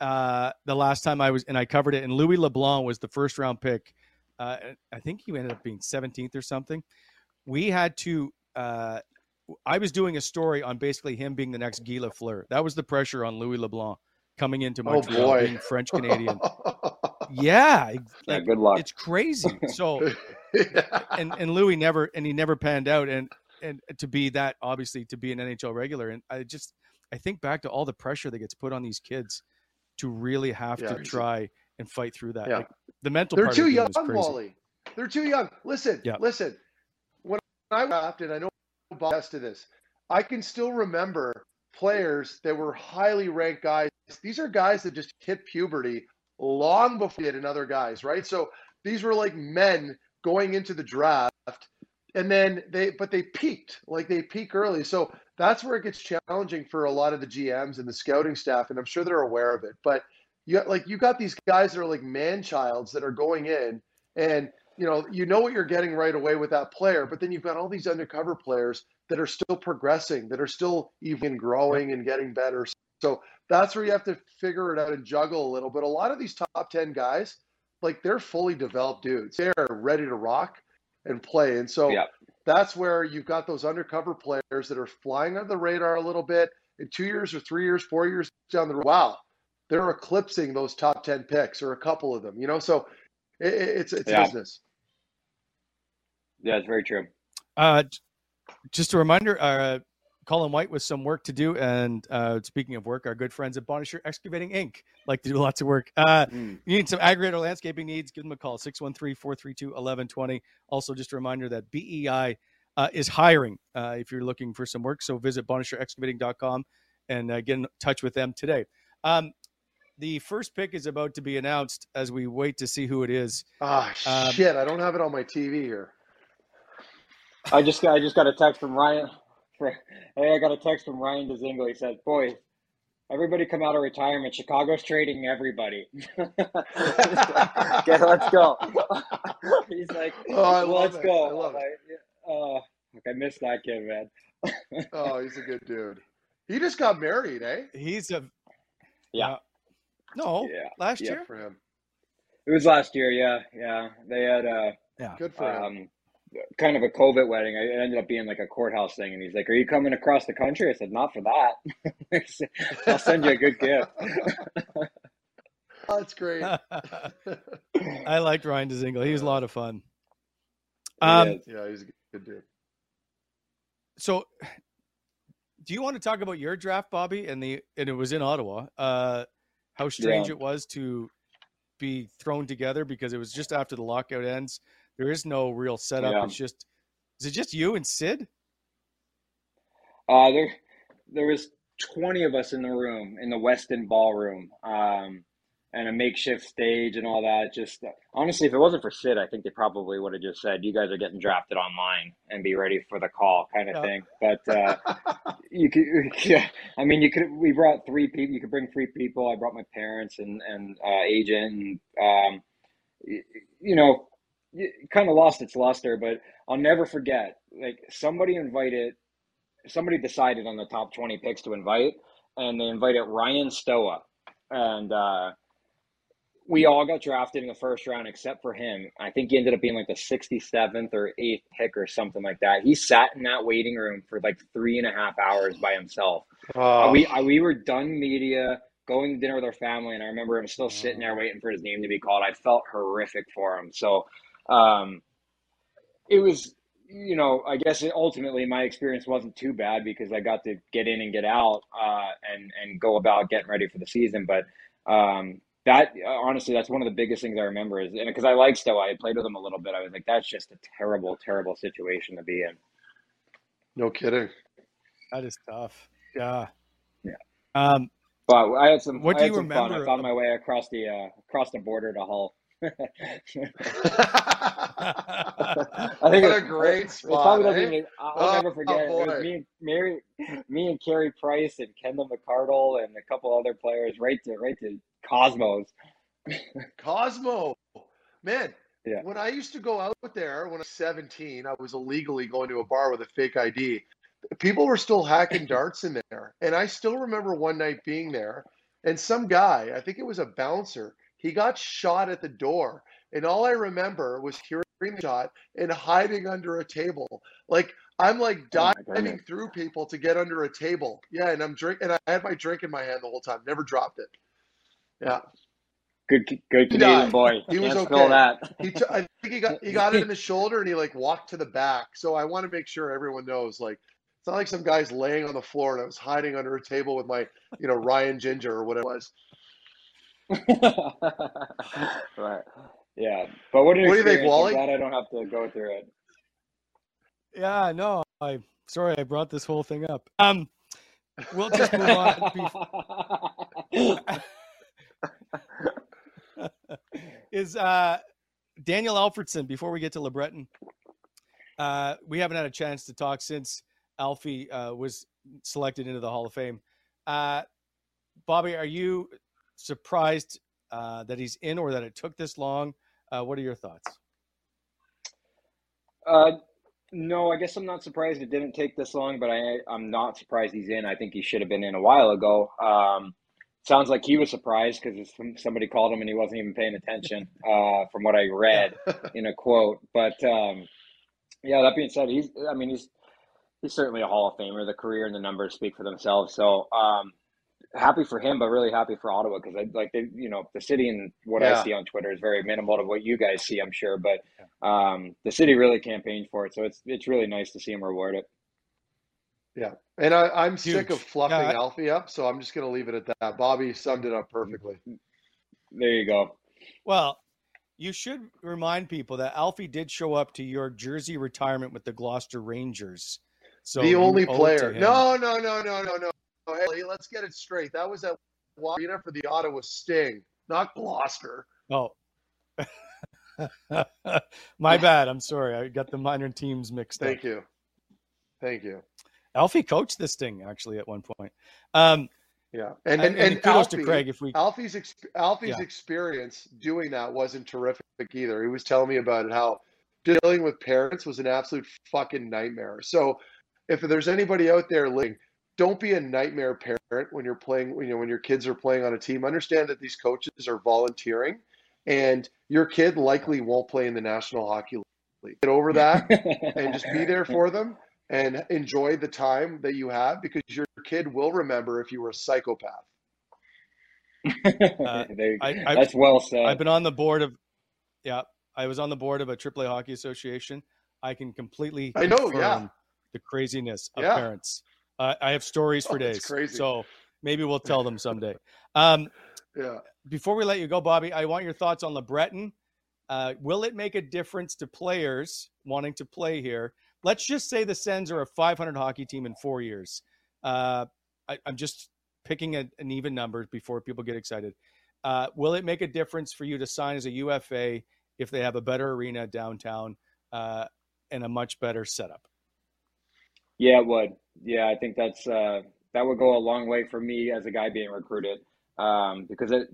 Uh, the last time I was and I covered it, and Louis LeBlanc was the first round pick. Uh, I think he ended up being 17th or something. We had to. Uh, I was doing a story on basically him being the next Guy Lafleur. That was the pressure on Louis LeBlanc coming into Oh, Montreal, boy. being French Canadian. yeah, Yeah, good luck. it's crazy. So Yeah. and and Louis never and he never panned out and and to be that obviously to be an NHL regular and I just I think back to all the pressure that gets put on these kids to really have Yeah. to try and fight through that. Yeah. Like the mental They're part too of the young, game is crazy. Wally. They're too young. Listen, Yeah. listen. When I was drafted, I know Bob to this. I can still remember players that were highly ranked guys. These are guys that just hit puberty long before they did other guys, right? So these were like men going into the draft, and then they, but they peaked, like they peak early. So that's where it gets challenging for a lot of the GMs and the scouting staff, and I'm sure they're aware of it. But you like you got these guys that are like man childs that are going in and you know you know what you're getting right away with that player but then you've got all these undercover players that are still progressing that are still even growing and getting better so that's where you have to figure it out and juggle a little but a lot of these top 10 guys like they're fully developed dudes they're ready to rock and play and so Yeah. that's where you've got those undercover players that are flying under the radar a little bit in two years or three years four years down the road wow they're eclipsing those top 10 picks or a couple of them you know so it, it- it's it's Yeah. business Yeah, it's very true. Uh, just a reminder, uh, Colin White with some work to do. And uh, speaking of work, our good friends at Bonisher Excavating Inc. like to do lots of work. Uh, Mm. you need some aggregate or landscaping needs, give them a call 613 432 1120. Also, just a reminder that BEI uh, is hiring uh, if you're looking for some work. So visit bonisherexcavating.com and uh, get in touch with them today. Um, the first pick is about to be announced as we wait to see who it is. ah Um, shit i don't have it on my tv here I just got I just got a text from Ryan. Hey, I got a text from Ryan Dzingel. He said, "Boys, everybody come out of retirement. Chicago's trading everybody. okay, let's go." He's like, Oh, I "Let's it. go." I love I'm like, Oh, look, I missed that kid, man. oh he's a good dude He just got married, eh? He's a Yeah. no Yeah. last Yeah. year. For him. It was last year, yeah, yeah. They had uh Yeah. Good for him. Kind of a COVID wedding. It ended up being like a courthouse thing and he's like, Are you coming across the country? I said, Not for that. I'll send you a good gift. Oh, that's great. I liked Ryan Dzingel. He was a lot of fun. Um, is. yeah, he's a good dude. so do you want to talk about your draft, Bobby? And the and it was in Ottawa. Uh, how strange Yeah. it was to be thrown together because it was just after the lockout ends. There is no real setup. Yeah. It's just is it just you and Sid? Uh, there, there was 20 of us in the room in the Westin Ballroom, um, and a makeshift stage and all that. Just honestly, if it wasn't for Sid, I think they probably would have just said, "You guys are getting drafted online and be ready for the call," kind of Yeah. thing. But uh, you could, yeah. I mean, you could. We brought three people. You could bring three people. I brought my parents and and uh, agent, and um, you know, kind of lost its luster. But I'll never forget. Like somebody invited somebody decided on the top 20 picks to invite and they invited Ryan Stoa and uh, we all got drafted in the first round except for him. I think he ended up being like the 67th or 8th pick or something like that. He sat in that waiting room for like three and a half hours by himself. Uh, Oh, we I, we were done media, going to dinner with our family, and I remember him still sitting there waiting for his name to be called. I felt horrific for him. So, um, it was, you know, I guess it, ultimately my experience wasn't too bad because I got to get in and get out, uh, and and go about getting ready for the season. But um, that honestly, that's one of the biggest things I remember is, and because I like Stoa, I played with him a little bit. I was like, that's just a terrible, terrible situation to be in. no kidding. That is tough. Yeah. Yeah. Um, But I had some. What I do had you some fun. remember I found my way across the uh, across the border to Hull. I what think a it- great It spot. probably doesn't eh? even. I'll Oh, never forget. it. It was me and Mary, me and Carey Price and Kendal McArdle and a couple other players right to right to Cosmos. Cosmo, man. Yeah. When I used to go out there when I was 17, I was illegally going to a bar with a fake ID. People were still hacking darts in there. And I still remember one night being there and some guy, I think it was a bouncer, he got shot at the door. And all I remember was hearing the shot and hiding under a table. Like I'm like Oh diving goodness. through people to get under a table. Yeah, and I'm drinking and I had my drink in my hand the whole time, never dropped it. Yeah. Good, good Canadian died. boy. He was Can't okay. spill that. he t- I think he got he got it in the shoulder and he like walked to the back. So I want to make sure everyone knows like it's not like some guy's laying on the floor and I was hiding under a table with my you know Ryan Ginger or whatever it was. right. Yeah. But what What do you think, experience. Wally? I'm glad I don't have to go through it. yeah, no, I sorry I brought this whole thing up. Um, we'll just move on. Bef- is uh, Daniel Alfredsson, before we get to LeBreton, uh, we haven't had a chance to talk since Alfie uh, was selected into the Hall of Fame. Uh, Bobby, are you surprised uh, that he's in or that it took this long? Uh, what are your thoughts? Uh, no, I guess I'm not surprised it didn't take this long, but I I'm not surprised he's in. I think he should have been in a while ago. Um, sounds like he was surprised because somebody called him and he wasn't even paying attention. Uh, from what I read in a quote, but um, yeah. That being said, he's I mean he's he's certainly a Hall of Famer. The career and the numbers speak for themselves. So um, happy for him, but really happy for Ottawa because I like they, you know the city and what Yeah. I see on Twitter is very minimal to what you guys see, I'm sure, but um, the city really campaigned for it, so it's it's really nice to see him reward it. Yeah. And I, I'm sick of fluffing Yeah, I- Alfie up, so I'm just gonna leave it at that. Bobby summed it up perfectly. There you go. Well, you should remind people that Alfie did show up to your jersey retirement with the Gloucester Rangers. So the only owe it to player. No, no, no, no, no, no. Hey, let's get it straight. That was at Arena for the Ottawa Sting, not Gloucester. Oh. My bad. I'm sorry. I got the minor teams mixed up. Thank you. Thank you. Alfie coached this thing actually at one point. Um, Yeah. And and, and, and, kudos Alfie, to Craig if we Alfie's ex- Alfie's Yeah. experience doing that wasn't terrific either. He was telling me about it how dealing with parents was an absolute fucking nightmare. So if there's anybody out there listening, don't be a nightmare parent when you're playing, you know, when your kids are playing on a team. Understand that these coaches are volunteering and your kid likely won't play in the National Hockey League. Get over that and just be there for them and enjoy the time that you have because your kid will remember if you were a psychopath. Uh, I, that's well said. I've been on the board of, yeah, I was on the board of a AAA Hockey Association. I can completely I know, yeah. the craziness of yeah. parents. Uh, I have stories for oh, days. Crazy. So maybe we'll tell them someday. Um, yeah. Before we let you go, Bobby, I want your thoughts on LeBreton. Uh, will it make a difference to players wanting to play here? Let's just say the Sens are a 500 hockey team in four years. Uh, I, am just picking a, an even number before people get excited. Uh, will it make a difference for you to sign as a UFA if they have a better arena downtown uh, and a much better setup? Yeah, it would. Yeah, I think that's uh, that would go a long way for me as a guy being recruited um, because it,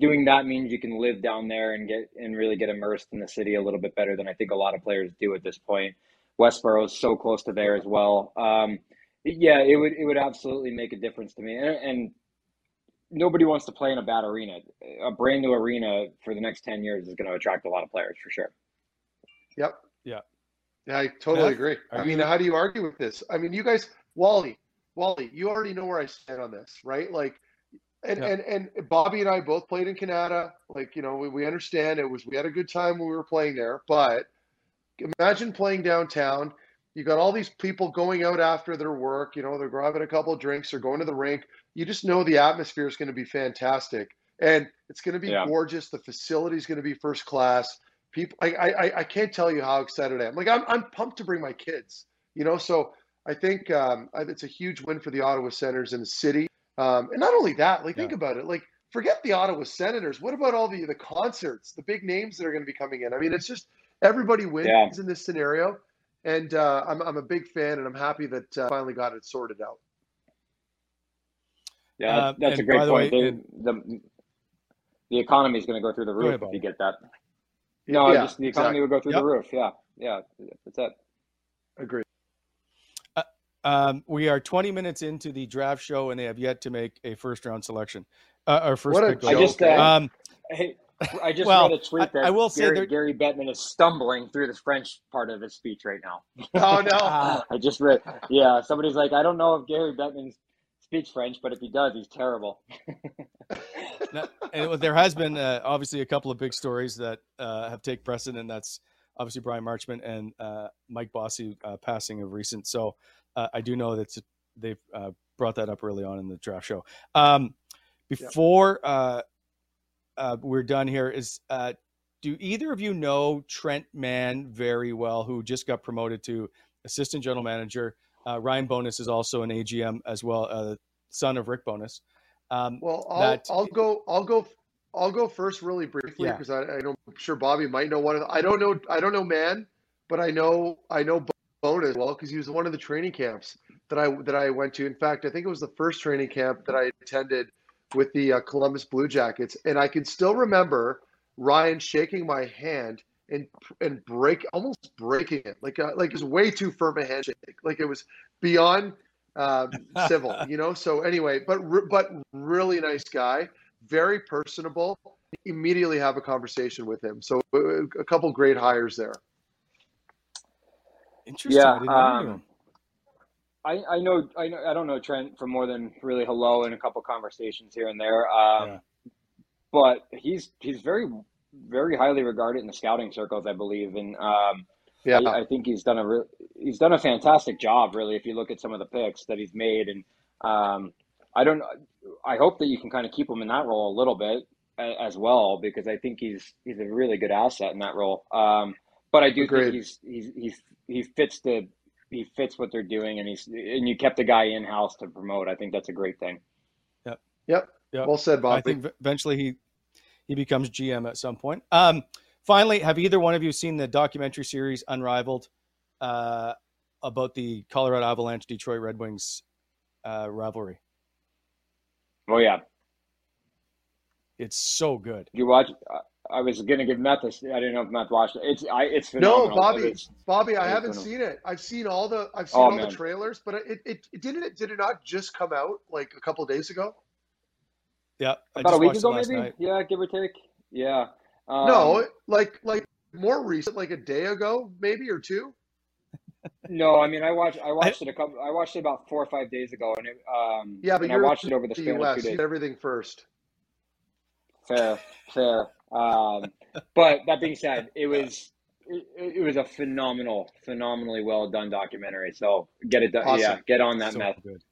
doing that means you can live down there and get and really get immersed in the city a little bit better than I think a lot of players do at this point. Westboro is so close to there as well. Um, yeah, it would it would absolutely make a difference to me, and, and nobody wants to play in a bad arena. A brand new arena for the next ten years is going to attract a lot of players for sure. Yep. Yeah. Yeah, I totally agree. I mean, how do you argue with this? I mean, you guys, Wally, Wally, you already know where I stand on this, right? Like, and and and Bobby and I both played in Canada. Like, you know, we, we understand it was we had a good time when we were playing there, but imagine playing downtown. You got all these people going out after their work. You know, they're grabbing a couple of drinks or going to the rink. You just know the atmosphere is going to be fantastic, and it's going to be yeah. gorgeous. The facility is going to be first class people I, I i can't tell you how excited i am. Like i'm, I'm pumped to bring my kids you know? So i think um, it's a huge win for the ottawa senators in the city. Um, and not only that like yeah. think about it. Like forget the ottawa senators. What about all the the concerts the big names that are going to be coming in? I mean it's just everybody wins yeah. in this scenario. And uh, I'm, I'm a big fan and i'm happy that uh, finally got it sorted out. Yeah that's, that's uh, a great point. way, the, the, the economy is going to go through the roof if you get that no, yeah, just the economy exactly. would go through yep. the roof. Yeah, yeah, that's it. Agreed. Uh, um, we are 20 minutes into the draft show, and they have yet to make a first round selection. Uh, our first what pick. I just, uh, um, hey, I just well, read a tweet that I, I will Gary, say Gary Bettman is stumbling through the French part of his speech right now. Oh no! I just read. Yeah, somebody's like, I don't know if Gary Bettman's speaks French, but if he does, he's terrible. now, and there has been uh, obviously a couple of big stories that uh, have taken precedent. And that's obviously Bryan Marchment and uh, Mike Bossy uh, passing of recent. So uh, I do know that they've uh, brought that up early on in the draft show. Um, before we're done here, is do either of you know Trent Mann very well, who just got promoted to assistant general manager? Uh, Ryan Bowness is also an AGM as well, uh, son of Rick Bowness. Um, well, I'll, that, I'll go. I'll go. I'll go first, really briefly, because yeah. I, I know I'm sure Bobby might know one of. The, I don't know. I don't know man, but I know. I know Bowness well because he was one of the training camps that I that I went to. In fact, I think it was the first training camp that I attended with the uh, Columbus Blue Jackets, and I can still remember Ryan shaking my hand and and break almost breaking it like a, uh, like it was way too firm a handshake. Like it was beyond um, civil you know? So anyway but but really nice guy very personable. Immediately have a conversation with him. So uh, a couple great hires there. Interesting. Yeah I, um, I, I know I know I don't know Trent for more than really hello and a couple conversations here and there um, yeah. but he's he's very very highly regarded in the scouting circles, I believe, and um, yeah, I, I, think he's done a re- he's done a fantastic job. Really, if you look at some of the picks that he's made, and um, I don't, I hope that you can kind of keep him in that role a little bit as well, because I think he's he's a really good asset in that role. Um, but I do Agreed. think he's he's he's he fits the he fits what they're doing, and he's and you kept the guy in house to promote. I think that's a great thing. Yep. Yep. Yep. Well said, Bob. I think eventually he he becomes GM at some point. Um, finally, have either one of you seen the documentary series Unrivaled uh, about the Colorado Avalanche Detroit Red Wings uh, rivalry? Oh yeah, it's so good. You watch? I was gonna give Meth I didn't know if Meth watched it. It's I it's phenomenal. No, Bobby, It's- Bobby, I haven't seen it. I've seen all the I've seen Oh, all man. the trailers, but it, it, it didn't it did it not just come out like a couple of days ago? Yeah, about a week ago, maybe. night. Yeah, give or take. Yeah. Um, no, like like more recent, like a day ago, maybe or two. no. I mean, I watched. I watched it a couple. I watched it about four or five days ago, and it, um, Yeah, but and I you're watched it over the the span of two days. everything first. Fair, fair. Um, but that being said, it was it, it was a phenomenal, phenomenally well done documentary. So get it done. Yeah, get on that So meth. good.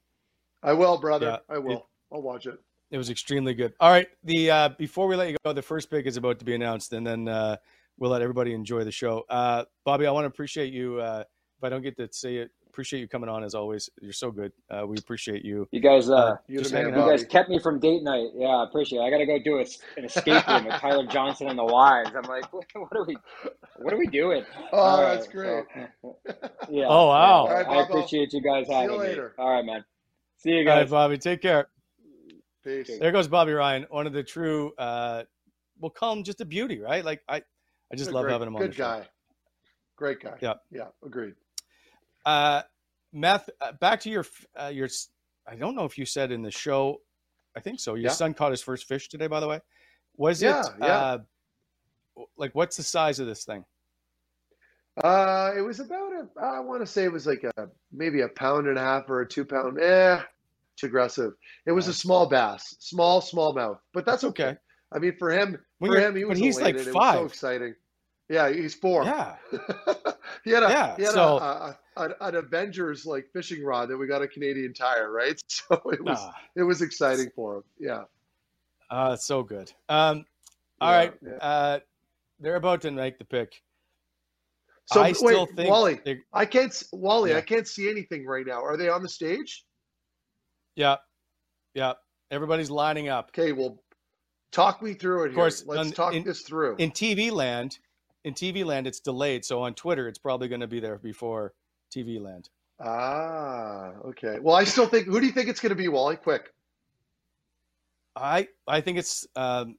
I will, brother. Yeah, I will. it- I'll watch it. It was extremely good. All right, the uh, before we let you go, the first pick is about to be announced, and then uh, we'll let everybody enjoy the show. Uh, Bobby, I want to appreciate you. Uh, if I don't get to say it, appreciate you coming on as always. You're so good. Uh, we appreciate you. You guys, uh, Uh, You're just the man, you guys kept me from date night. Yeah, I appreciate it. I got to go do a, an escape room with Tyler Johnson and the wives. I'm like, what, what are we, what are we doing? Oh, All that's right, great. so- yeah. Oh, wow. yeah, All right, I appreciate you guys See you having me. later. All right, man. See you All right, guys. Bobby, take care. Peace. There goes Bobby Ryan, one of the true. Uh, we'll call him just a beauty, right? Like I, I just love great- having him on Good the show. guy. Great guy. Yeah. Yeah. Agreed. Uh, Meth, uh, back to your uh, your. I don't know if you said in the show. I think so. Your Yeah. son caught his first fish today, by the way. Was Yeah, it? yeah. Uh, like, what's the size of this thing? Uh, it was about a. I want to say it was like a maybe a pound and a half or a two pound. Eh, aggressive. It was a small bass, small smallmouth, but that's okay. okay. I mean, for him, When for him, he was he's like elated. It was so five. exciting. Yeah, he's four. Yeah. he had a Yeah, he had so- a, a, a, an Avengers like fishing rod that we got a Canadian Tire, right? So it was Ah, it was exciting for him. Yeah. uh, so good. Um, all Yeah, right. yeah. Uh, they're about to make the pick. So I wait, still think Wally, I can't Wally, Yeah. I can't see anything right now. Are they on the stage? Yeah, yeah. Everybody's lining up. Okay, well, talk me through it. Of course, here. let's on- talk in- this through. in TV land, in TV land, it's delayed. So on Twitter, it's probably going to be there before TV land. ah, okay. Well, I still think. Who do you think it's going to be, Wally? Quick. I I think it's um,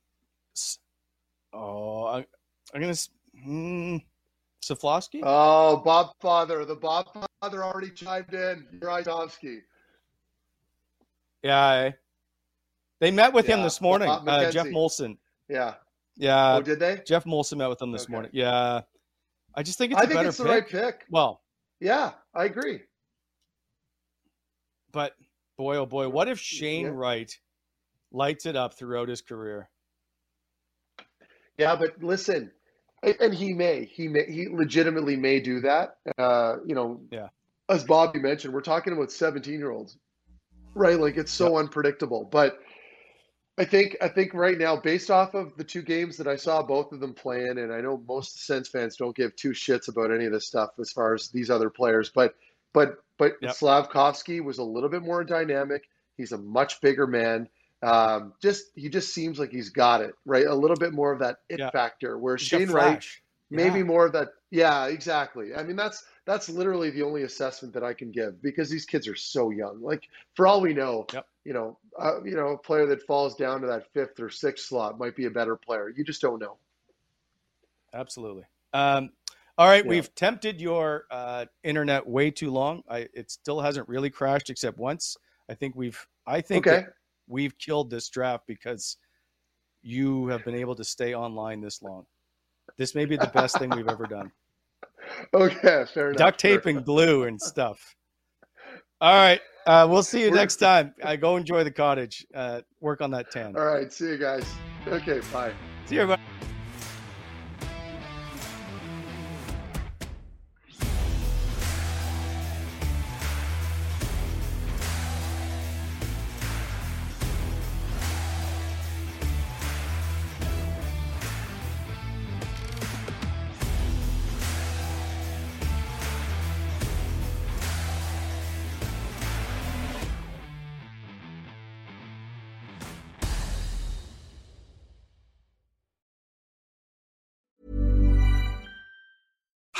oh I, I'm gonna s- hmm, Saflowski. Oh, Bob Father. The Bob Father already chimed in. You're. Yeah, they met with him this morning. Uh, Geoff Molson. Yeah. Yeah, oh, did they? Geoff Molson met with him this Okay. morning. Yeah, I just think it's I think it's the pick. right pick. Well, Yeah, I agree. but boy, oh boy, what if Shane Yeah. Wright lights it up throughout his career? Yeah, but listen, and he may, he may, he legitimately may do that. Uh, you know, Yeah. As Bobby mentioned, we're talking about 17 year olds, right? Like it's so unpredictable. But I think, I think right now, based off of the two games that I saw both of them playing, and I know most Sens fans don't give two shits about any of this stuff as far as these other players, but, but, but Yep. Slafkovsky was a little bit more dynamic. He's a much bigger man. Um, just he just seems like he's got it right. A little bit more of that it Yeah. factor. Where He's Shane Wright, flash. maybe Yeah. more of that. Yeah, exactly. I mean, that's that's literally the only assessment that I can give because these kids are so young. Like for all we know, Yep. you know, uh, you know, a player that falls down to that fifth or sixth slot might be a better player. You just don't know. Absolutely. Um, all right, Yeah. we've tempted your uh, internet way too long. I, it still hasn't really crashed except once. I think we've. I think Okay. we've killed this draft because you have been able to stay online this long. This may be the best thing we've ever done. Okay, fair enough. Duct tape and glue and stuff. All right, uh, we'll see you We're- next time. I go enjoy the cottage. Uh, work on that tan. All right, see you guys. Okay, bye. See you, everybody.